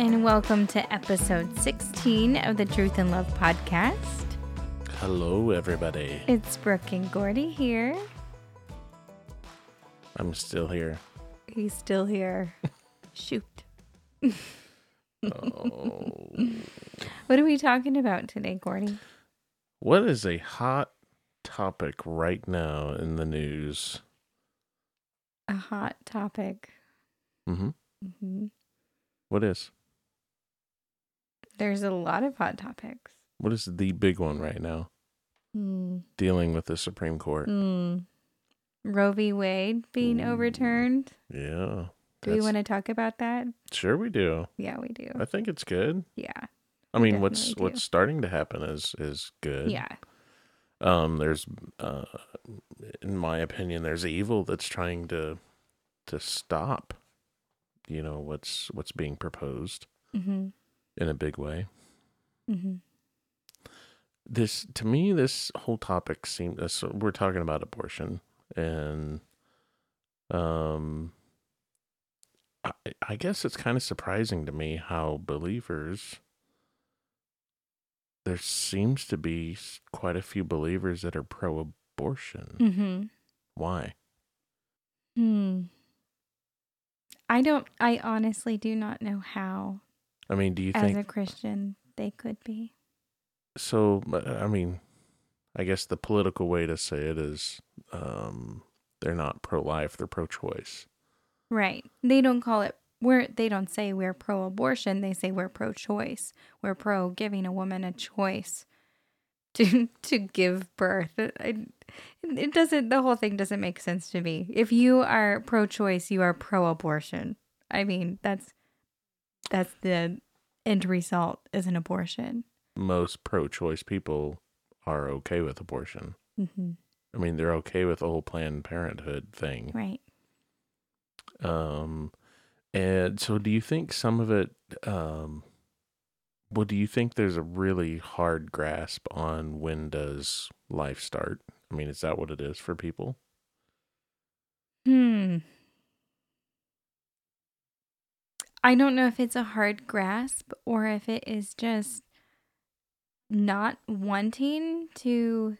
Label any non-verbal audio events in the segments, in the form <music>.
And welcome to episode 16 of the Truth and Love podcast. Hello, everybody. It's Brooke and Gordy here. I'm still here. He's still here. <laughs> Shoot. Oh. What are we talking about today, Gordy? what is a hot topic right now in the news? A hot topic. Mm-hmm. mm-hmm. What is? There's a lot of hot topics. What is the big one right now? Hmm. Dealing with the Supreme Court. Hmm. Roe v. Wade being Ooh. overturned. Yeah. Do we want to talk about that? Sure, we do. Yeah, we do. I think it's good. Yeah. I mean, what's do. what's starting to happen is is good. Yeah. Um, there's, uh, in my opinion, there's evil that's trying to to stop. You know what's what's being proposed Mm-hmm. In a big way. Mm-hmm. this to me this whole topic seems uh, so we're talking about abortion and um I, I guess it's kind of surprising to me how believers there seems to be quite a few believers that are pro-abortion Mm-hmm. why Hmm. I don't, I honestly do not know how, i mean do you as think as a Christian, they could be. so i mean i guess the political way to say it is um they're not pro-life they're pro-choice Right. They don't call it, we're, they don't say we're pro abortion. They say we're pro choice. We're pro giving a woman a choice <laughs> to, to give birth. It, doesn't, the whole thing doesn't make sense to me. If you are pro choice, you are pro abortion. I mean, that's, that's the end result is an abortion. most pro-choice people are okay with abortion. Mm-hmm. I mean, they're okay with the whole Planned Parenthood thing. Right. Um, and so, do you think some of it? Um, well, do you think there's a really hard grasp on when does life start? I mean, is that what it is for people? Hmm. I don't know if it's a hard grasp or if it is just not wanting to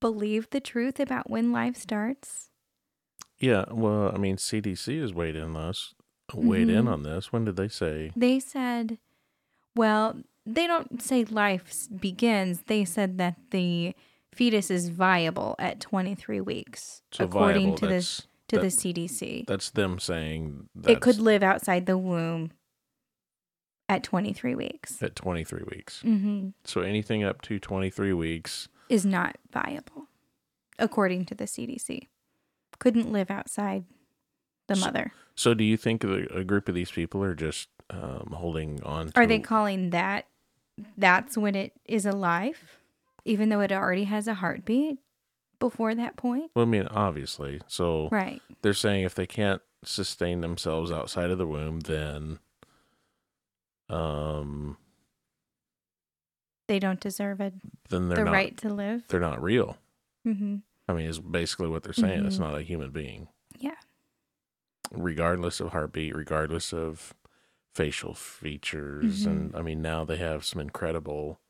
believe the truth about when life starts. Yeah. Well, I mean, CDC has weighed in on us, weighed in Mhm. on this. When did they say? They said, well, they don't say life begins. They said that the fetus is viable at 23 weeks, So according viable, to the to the CDC. That's them saying it could live outside the womb at 23 weeks. at 23 weeks. hmm So anything up to 23 weeks Is not viable, according to the CDC. Couldn't live outside the So- mother. So, do you think the, a group of these people are just um, holding on? To, Are they calling that that's when it is alive, even though it already has a heartbeat before that point? Well, I mean, obviously. So Right. they're saying if they can't sustain themselves outside of the womb, then, um, They don't deserve it, then they're the not. right to live. They're not real. hmm I mean, is basically what they're saying. It's Mhm. not a human being, Yeah. regardless of heartbeat, regardless of facial features, Mhm. and I mean, now they have some incredible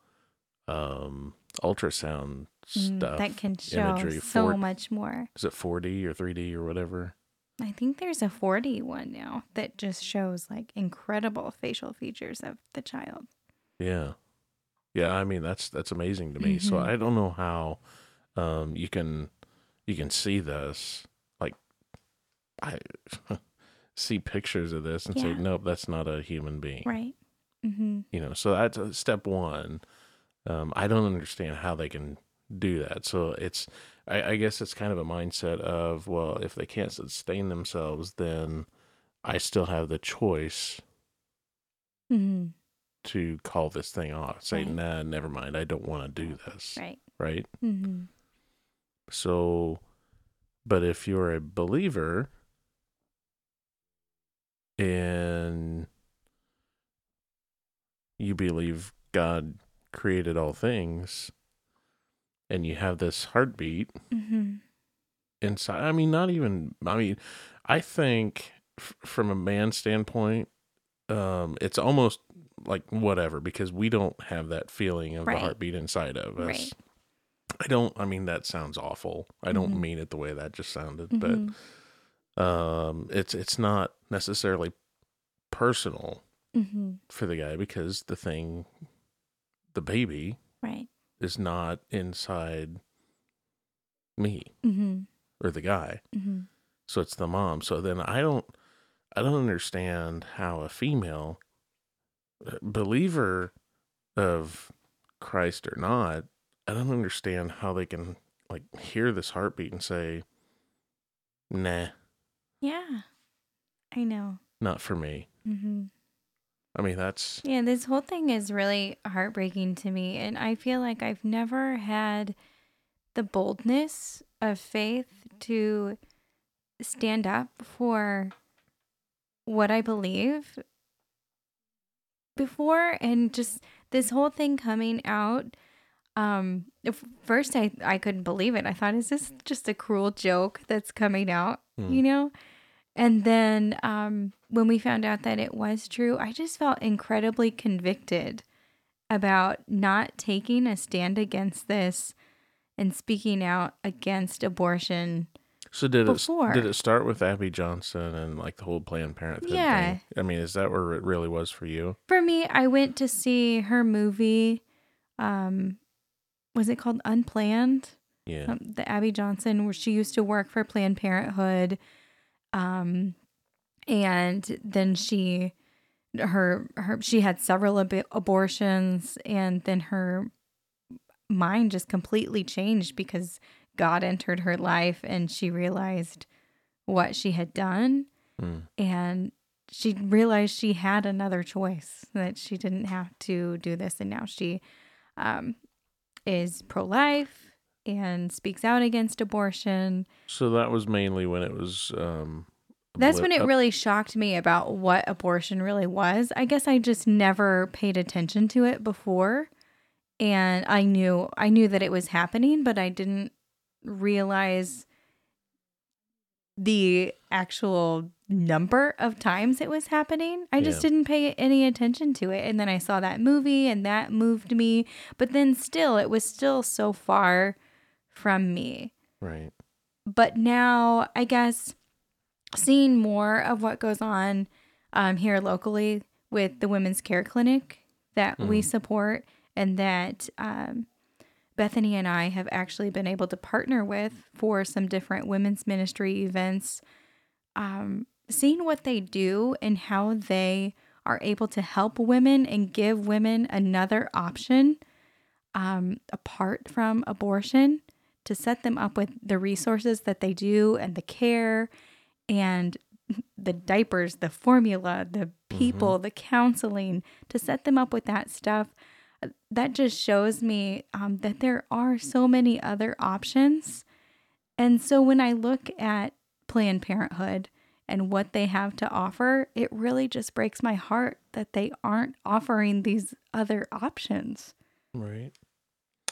um ultrasound Mm, stuff that can show imagery so for- much more. Is it 4D or 3D or whatever? I think there's a 4D one now that just shows like incredible facial features of the child. Yeah. Yeah, I mean that's that's amazing to me. So Mhm. I don't know how um you can you can see this like I <laughs> see pictures of this and say nope, that's not a human being. Right. Mm-hmm. You know, so that's step 1. Um I don't understand how they can do that. So it's I, I guess it's kind of a mindset of well, if they can't sustain themselves, then I still have the choice Mm-hmm. to call this thing off. Say, Right. nah, never mind. I don't want to do this. Right. Right. Mm-hmm. So, but if you're a believer and you believe God created all things and you have this heartbeat Mm-hmm. inside, I mean, not even, I mean, I think f- from a man standpoint, um, it's almost like whatever because we don't have that feeling of Right. the heartbeat inside of us. Right. I don't. I mean, that sounds awful. I don't Mhm. mean it the way that just sounded, Mhm. but um, it's it's not necessarily personal Mhm. for the guy because the thing, the baby, Right. is not inside me Mhm. or the guy. Mhm. So it's the mom. So then I don't I don't understand how a female uh, believer of Christ or not, I don't understand how they can like hear this heartbeat and say, "Nah, Yeah. I know. not for me." Mhm. I mean, that's Yeah, this whole thing is really heartbreaking to me. And I feel like I've never had the boldness of faith to stand up for what I believe before. And just this whole thing coming out. Um, first I, I couldn't believe it. I thought, is this just a cruel joke that's coming out? Hmm. You know? And then um, when we found out that it was true, I just felt incredibly convicted about not taking a stand against this and speaking out against abortion. so. Did it did it start with Abby Johnson and like the whole Planned Parenthood Yeah. thing? I mean, is that where it really was for you? For me, I went to see her movie. Um, was it called Unplanned? Yeah. um, the Abby Johnson, where she used to work for Planned Parenthood, um, and then she, her, her, she had several ab- abortions, and then her mind just completely changed because God entered her life, and she realized what she had done, Hmm. and she realized she had another choice that she didn't have to do this, and now she, um, is pro life and speaks out against abortion. So that was mainly when it was. um That's when it up- really shocked me about what abortion really was. I guess I just never paid attention to it before. And I knew I knew that it was happening, but I didn't realize the actual number of times it was happening. I just Yeah. didn't pay any attention to it. And then I saw that movie and that moved me, but then still it was still so far from me right. but now I guess seeing more of what goes on um, here locally with the women's care clinic that we Mhm. support and that um, Bethany and I have actually been able to partner with for some different women's ministry events. Um, seeing what they do and how they are able to help women and give women another option um, apart from abortion to set them up with the resources that they do and the care and the diapers, the formula, the people, the counseling, to set them up with that stuff. uh, That just shows me um, that there are so many other options. And so when I look at Planned Parenthood and what they have to offer, it really just breaks my heart that they aren't offering these other options. Right.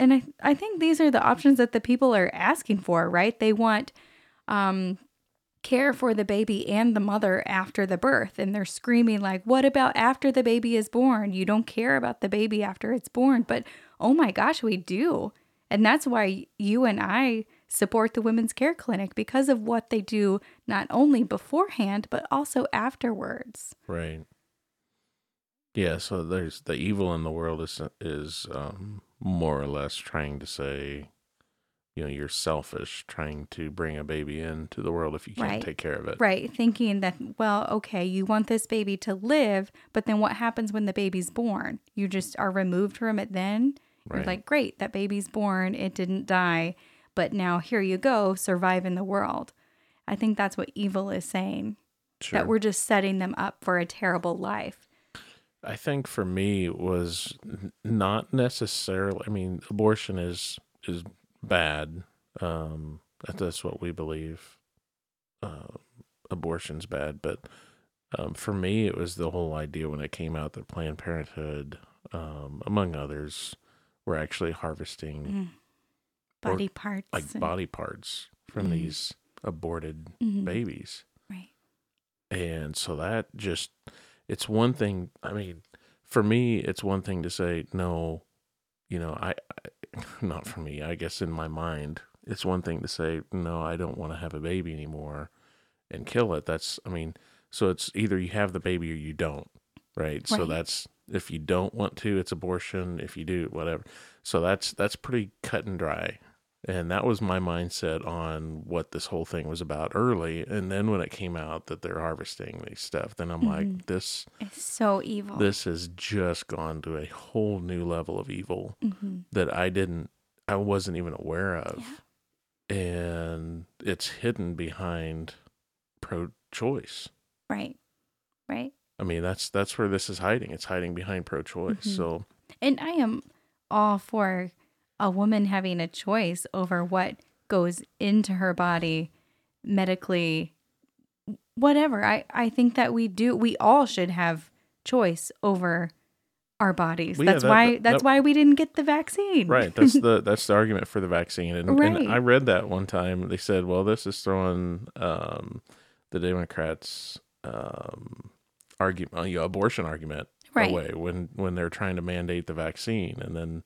And I, I think these are the options that the people are asking for, right? They want um, care for the baby and the mother after the birth. And they're screaming, like, what about after the baby is born? You don't care about the baby after it's born. But oh my gosh, we do. And that's why you and I support the Women's Care Clinic because of what they do, not only beforehand, but also afterwards. Right. Yeah, so there's the evil in the world is is um, more or less trying to say, you know, you're selfish trying to bring a baby into the world if you can't Right. take care of it. Right. Thinking that, well, okay, you want this baby to live, but then what happens when the baby's born? You just are removed from it then? You're like, great, that baby's born, it didn't die, but now here you go, survive in the world. I think that's what evil is saying, Sure. that we're just setting them up for a terrible life. I think for me was not necessarily. I mean, abortion is is bad. Um, that's what we believe. Uh, abortion's bad, but um, for me, it was the whole idea when it came out that Planned Parenthood, um, among others, were actually harvesting Mm. Or, Body parts. like and- body parts from Mhm. these aborted Mhm. babies. Right. And so that just, it's one thing. I mean, for me, it's one thing to say, no, you know, I, I <laughs> not for me, I guess in my mind, it's one thing to say, no, I don't want to have a baby anymore and kill it. That's, I mean, so it's either you have the baby or you don't, right? So that's, if you don't want to, it's abortion. If you do, whatever. So that's, that's pretty cut and dry. And that was my mindset on what this whole thing was about early. And then when it came out that they're harvesting these stuff, then I'm like, this, is so evil. this has just gone to a whole new level of evil hmm that I didn't, I wasn't even aware of. Yeah. And it's hidden behind pro choice. Right. Right. I mean, that's, that's where this is hiding. It's hiding behind pro choice. Mhm. So, And I am all for a woman having a choice over what goes into her body medically, whatever. I, I think that we do, we all should have choice over our bodies. Well, yeah, that's that- why, that- that's that- why we didn't get the vaccine. right. That's the, <laughs> that's the argument for the vaccine. And, Right. and I read that one time. They said, well, this is throwing, um, the Democrats, um, argument, you know, abortion argument Right. away when when they're trying to mandate the vaccine and then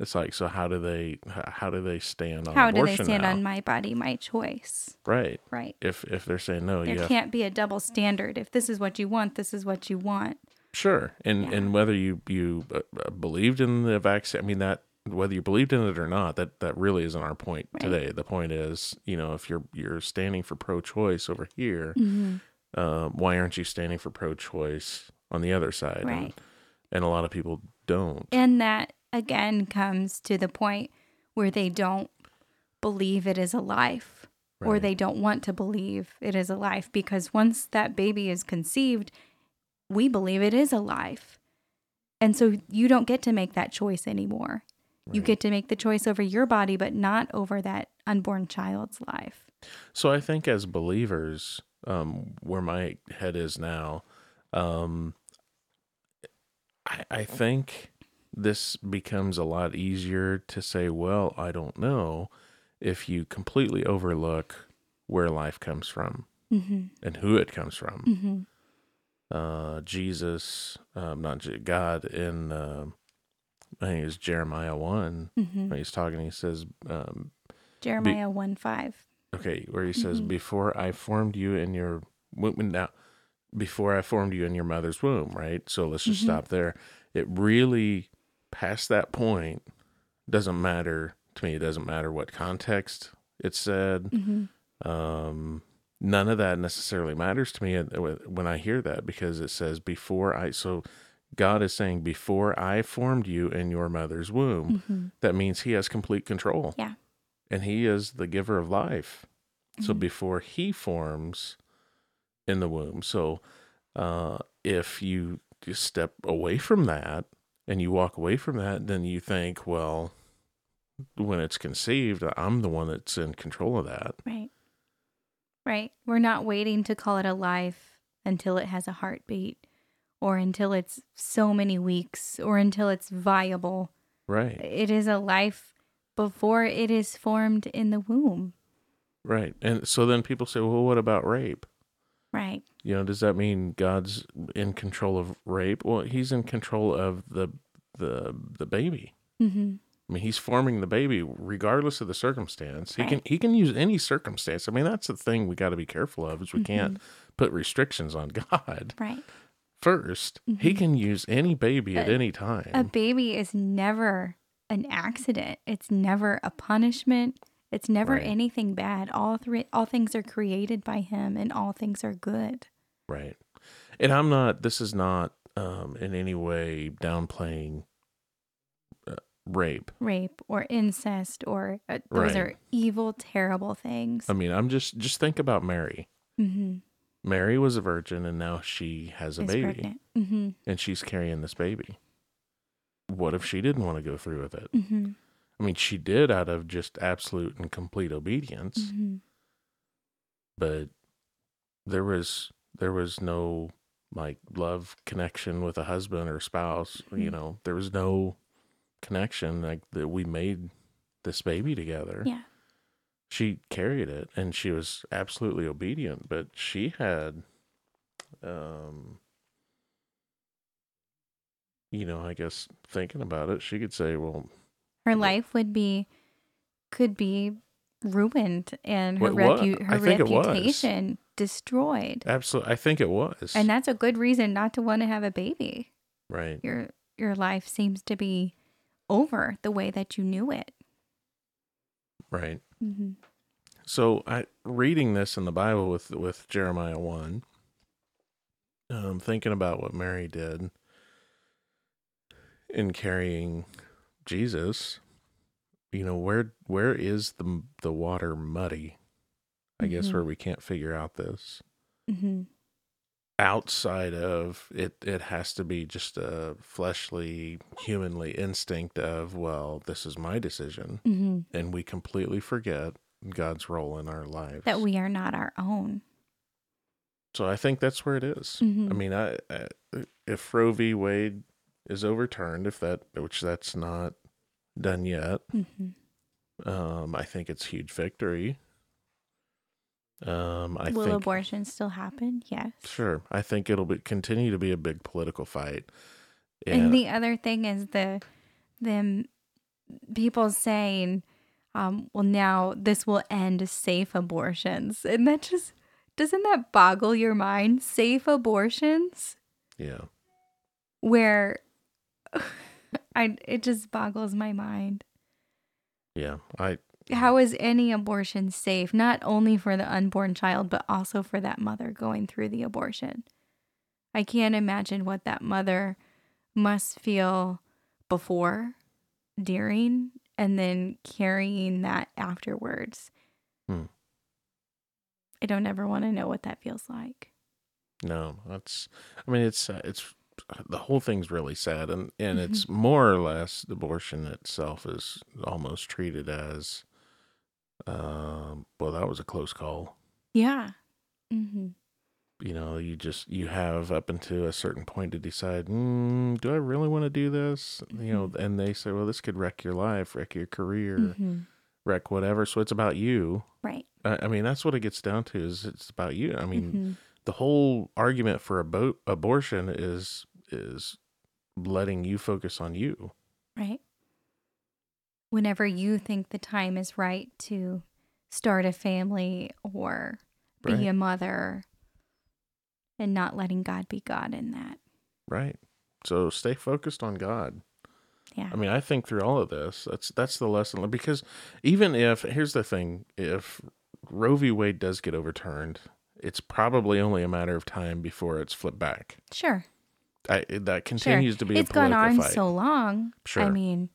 it's like so how do they how do they stand on How do they stand now? on my body, my choice? right Right. if if they're saying no There you can't be a double standard. If this is what you want, this is what you want. sure and Yeah. and whether you you uh, uh, believed in the vaccine i mean that whether you believed in it or not that that really isn't our point Right. today the point is you know if you're you're standing for pro-choice over here Mm-hmm. um, why aren't you standing for pro-choice on the other side Right. and, and a lot of people don't And that again comes to the point where they don't believe it is a life or they don't want to believe it is a life because once that baby is conceived, we believe it is a life. And so you don't get to make that choice anymore. You get to make the choice over your body, but not over that unborn child's life. So I think as believers, um, where my head is now, um, I, I think this becomes a lot easier to say, well, I don't know, if you completely overlook where life comes from Mm-hmm. and who it comes from. Mm-hmm. Uh, Jesus, um, not God, in uh, I think it's Jeremiah 1, Mm-hmm. when he's talking, he says, um, Jeremiah 1 5. Okay, where he says, Mhm. "Before I formed you in your womb, now, before I formed you in your mother's womb." Right. So let's just Mhm. stop there. It really, past that point, doesn't matter to me. It doesn't matter what context it said. Mm-hmm. Um, none of that necessarily matters to me uh, when I hear that because it says, "Before I." So God is saying, "Before I formed you in your mother's womb." Mm-hmm. That means He has complete control. Yeah. And He is the giver of life. So Mhm. before he forms in the womb. So uh, if you just step away from that and you walk away from that, then you think, well, when it's conceived, I'm the one that's in control of that. Right. Right. We're not waiting to call it a life until it has a heartbeat or until it's so many weeks or until it's viable. Right. It is a life before it is formed in the womb. Right. And so then people say, well, what about rape? Right. You know, does that mean God's in control of rape? Well, he's in control of the the the baby. Mm-hmm. I mean, he's forming the baby regardless of the circumstance. He can he can use any circumstance. I mean, that's the thing we got to be careful of is we can't put restrictions on <laughs> God. Right. 1st he Mhm. can use any baby at any time. A baby is never an accident. It's never a punishment. It's never Right. anything bad. All three all things are created by him and all things are good. right. And I'm not. This is not um, in any way downplaying uh, rape. Rape or incest or uh, those Right. are evil terrible things. I mean, I'm just just think about Mary. mm-hmm. Mary was a virgin, and now she has a Is baby. Mm-hmm. and she's carrying this baby. What if she didn't want to go through with it? Mm-hmm. I mean, she did out of just absolute and complete obedience, Mm-hmm. but there was there was no like love connection with a husband or spouse. You Mhm. know, there was no connection like that. We made this baby together. Yeah. She carried it, and she was absolutely obedient. But she had um, you know, I guess thinking about it, she could say, well, Her life would be, could be ruined and her, repu- her I think it was. reputation destroyed. absolutely, I think it was. And that's a good reason not to want to have a baby. right. Your your life seems to be over the way that you knew it. Right. Mm-hmm. So I reading this in the Bible with with Jeremiah one, um, thinking about what Mary did in carrying Jesus. You know where where is the the water muddy? I guess Mhm. where we can't figure out this Mm-hmm. outside of it. It has to be just a fleshly, humanly instinct of well, this is my decision, Mm-hmm. and we completely forget God's role in our lives. That we are not our own. So I think that's where it is. Mhm. I mean, I, I if Roe v. Wade is overturned, if that which that's not done yet, Mm-hmm. um, I think it's huge victory. Um, I Will think abortion still happen? Yes. sure. I think it'll be continue to be a big political fight. And the other thing is the them people saying, um, well now this will end safe abortions. And that just doesn't that boggle your mind? Safe abortions? yeah, Where <laughs> I it just boggles my mind. yeah. I How is any abortion safe, not only for the unborn child, but also for that mother going through the abortion? I can't imagine what that mother must feel before, during, and then carrying that afterwards. Hmm. I don't ever want to know what that feels like. no. That's. I mean, it's uh, it's the whole thing's really sad, and and Mm-hmm. it's more or less the abortion itself is almost treated as. Um, well, that was a close call. Yeah. Mm-hmm. you know you just you have up until a certain point to decide mm, do i really want to do this you know and they say well this could wreck your life wreck your career Mm-hmm. wreck whatever so it's about you Right. I, I mean that's what it gets down to is it's about you i mean Mhm. the whole argument for abo- abortion is is letting you focus on you Right. Whenever you think the time is right to start a family or be Right. a mother and not letting God be God in that. right so stay focused on god Yeah. I mean, I think through all of this, that's that's the lesson because even if here's the thing, if Roe v. Wade does get overturned, it's probably only a matter of time before it's flipped back. sure. I, that continues to be It's a gone political on fight. so long. Sure. I mean,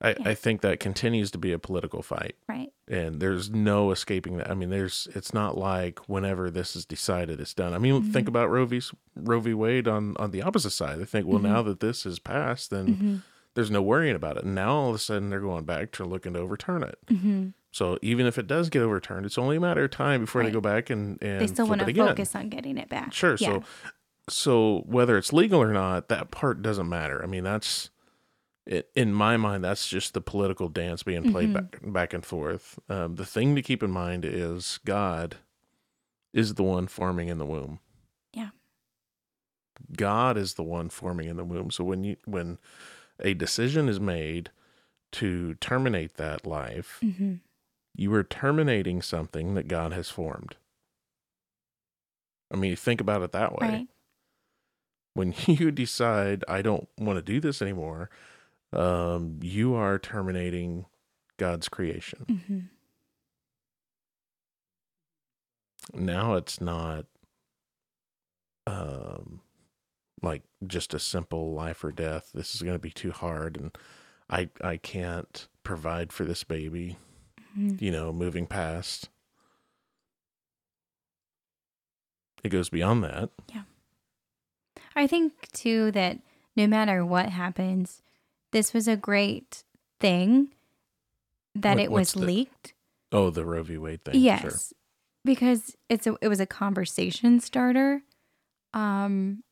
I, yeah. I think that continues to be a political fight, right. and there's no escaping that. I mean, there's it's not like whenever this is decided, it's done. I mean, think Mm-hmm. about Roe v. Roe v. Wade on on the opposite side. They think, well, Mm-hmm. now that this is passed, then there's no worrying about it. And now all of a sudden they're going back to looking to overturn it. hmm So even if it does get overturned, it's only a matter of time before they go back and and They still want to focus on getting it back. Sure. Yeah. So so whether it's legal or not, that part doesn't matter. I mean, that's it, in my mind, that's just the political dance being played Mhm. back back and forth. Um, the thing to keep in mind is God is the one forming in the womb. Yeah. God is the one forming in the womb. So when you when a decision is made to terminate that life, hmm you are terminating something that God has formed. I mean, think about it that way. Right. When <laughs> you decide, I don't want to do this anymore, um, you are terminating God's creation. hmm Now it's not um, like just a simple life or death. This is going to be too hard, and I I can't provide for this baby. hmm you know, moving past. It goes beyond that. I think too that no matter what happens, this was a great thing that What- it was the- leaked. Oh, the Roe v. Wade thing. yes, Sure. because it's a it was a conversation starter. Um,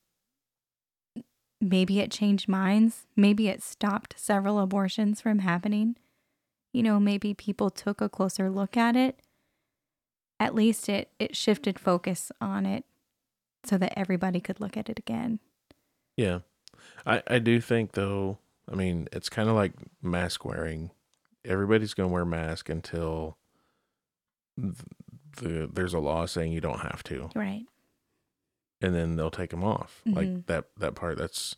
maybe it changed minds. Maybe it stopped several abortions from happening. You know, maybe people took a closer look at it. At least it it shifted focus on it so that everybody could look at it again. Yeah. I, I do think though, I mean, it's kind of like mask wearing. Everybody's going to wear a mask until th- the there's a law saying you don't have to, Right. and then they'll take them off. Like Mhm. that that part. That's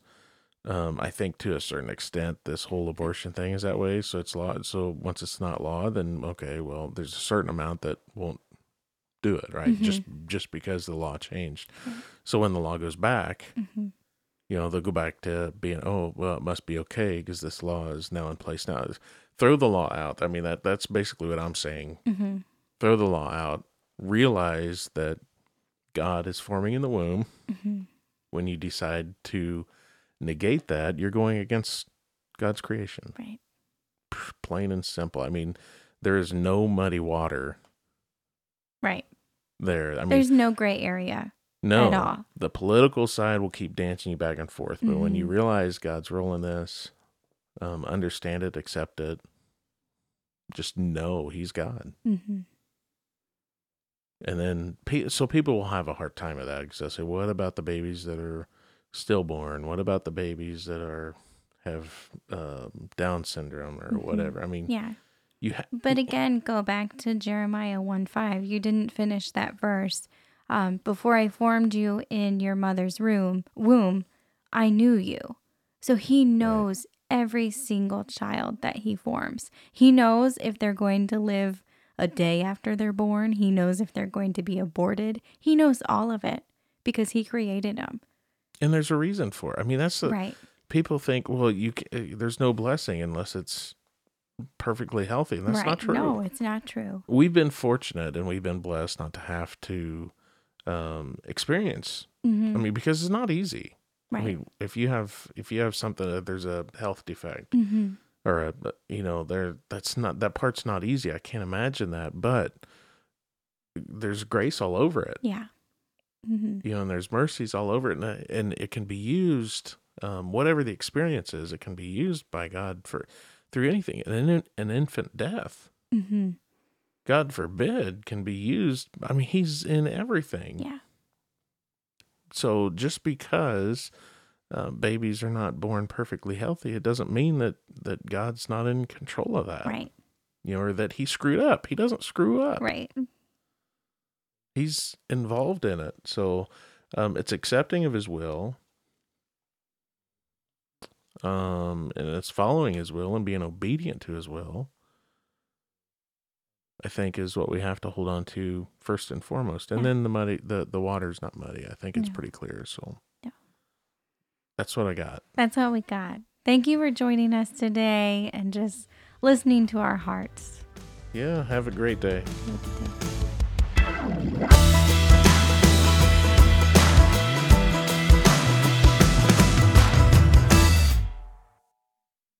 um, I think to a certain extent, this whole abortion thing is that way. So it's law. So once it's not law, then okay, well, there's a certain amount that won't do it, right? Just just because the law changed. So when the law goes back, hmm you know, they'll go back to being, oh, well, it must be okay because this law is now in place. Now, throw the law out. I mean, that that's basically what I'm saying. hmm Throw the law out. Realize that God is forming in the womb. hmm When you decide to negate that, you're going against God's creation. Right. Plain and simple. I mean, there is no muddy water Right. There. I mean, There's no gray area no, at all. the political side will keep dancing you back and forth. But when you Mhm. realize God's role in this, um, understand it, accept it, just know He's God. hmm And then, so people will have a hard time with that because they'll say, "What about the babies that are stillborn? What about the babies that are have um, Down syndrome or Mhm. whatever?" I mean, Yeah. You ha- But again, go back to Jeremiah 1 5. You didn't finish that verse. Um, Before I formed you in your mother's room, womb, I knew you. So he knows every single child that he forms. He knows if they're going to live a day after they're born. He knows if they're going to be aborted. He knows all of it because he created them. and there's a reason for it. I mean, that's the Right. people think, well, you uh, there's no blessing unless it's perfectly healthy, and that's right. not true. No, it's not true. We've been fortunate and we've been blessed not to have to um, experience. Mhm. I mean, because it's not easy. right. I mean, if you have if you have something that there's a health defect hmm or a you know there that's not that part's not easy. I can't imagine that, but there's grace all over it. Yeah. hmm You know, and there's mercies all over it, and, uh, and it can be used. Um, whatever the experience is, it can be used by God for through anything. And an, an infant death, hmm God forbid, can be used. I mean, He's in everything. Yeah. So just because uh, babies are not born perfectly healthy, it doesn't mean that that God's not in control of that. Right. You know, or that He screwed up. He doesn't screw up. Right. He's involved in it. So um, it's accepting of His will. Um, and it's following His will and being obedient to His will. I think is what we have to hold on to first and foremost, and Yeah. then the muddy the the water's not muddy. I think it's No. pretty clear. So Yeah. that's what I got. That's what we got. Thank you for joining us today and just listening to our hearts. Yeah, have a great day.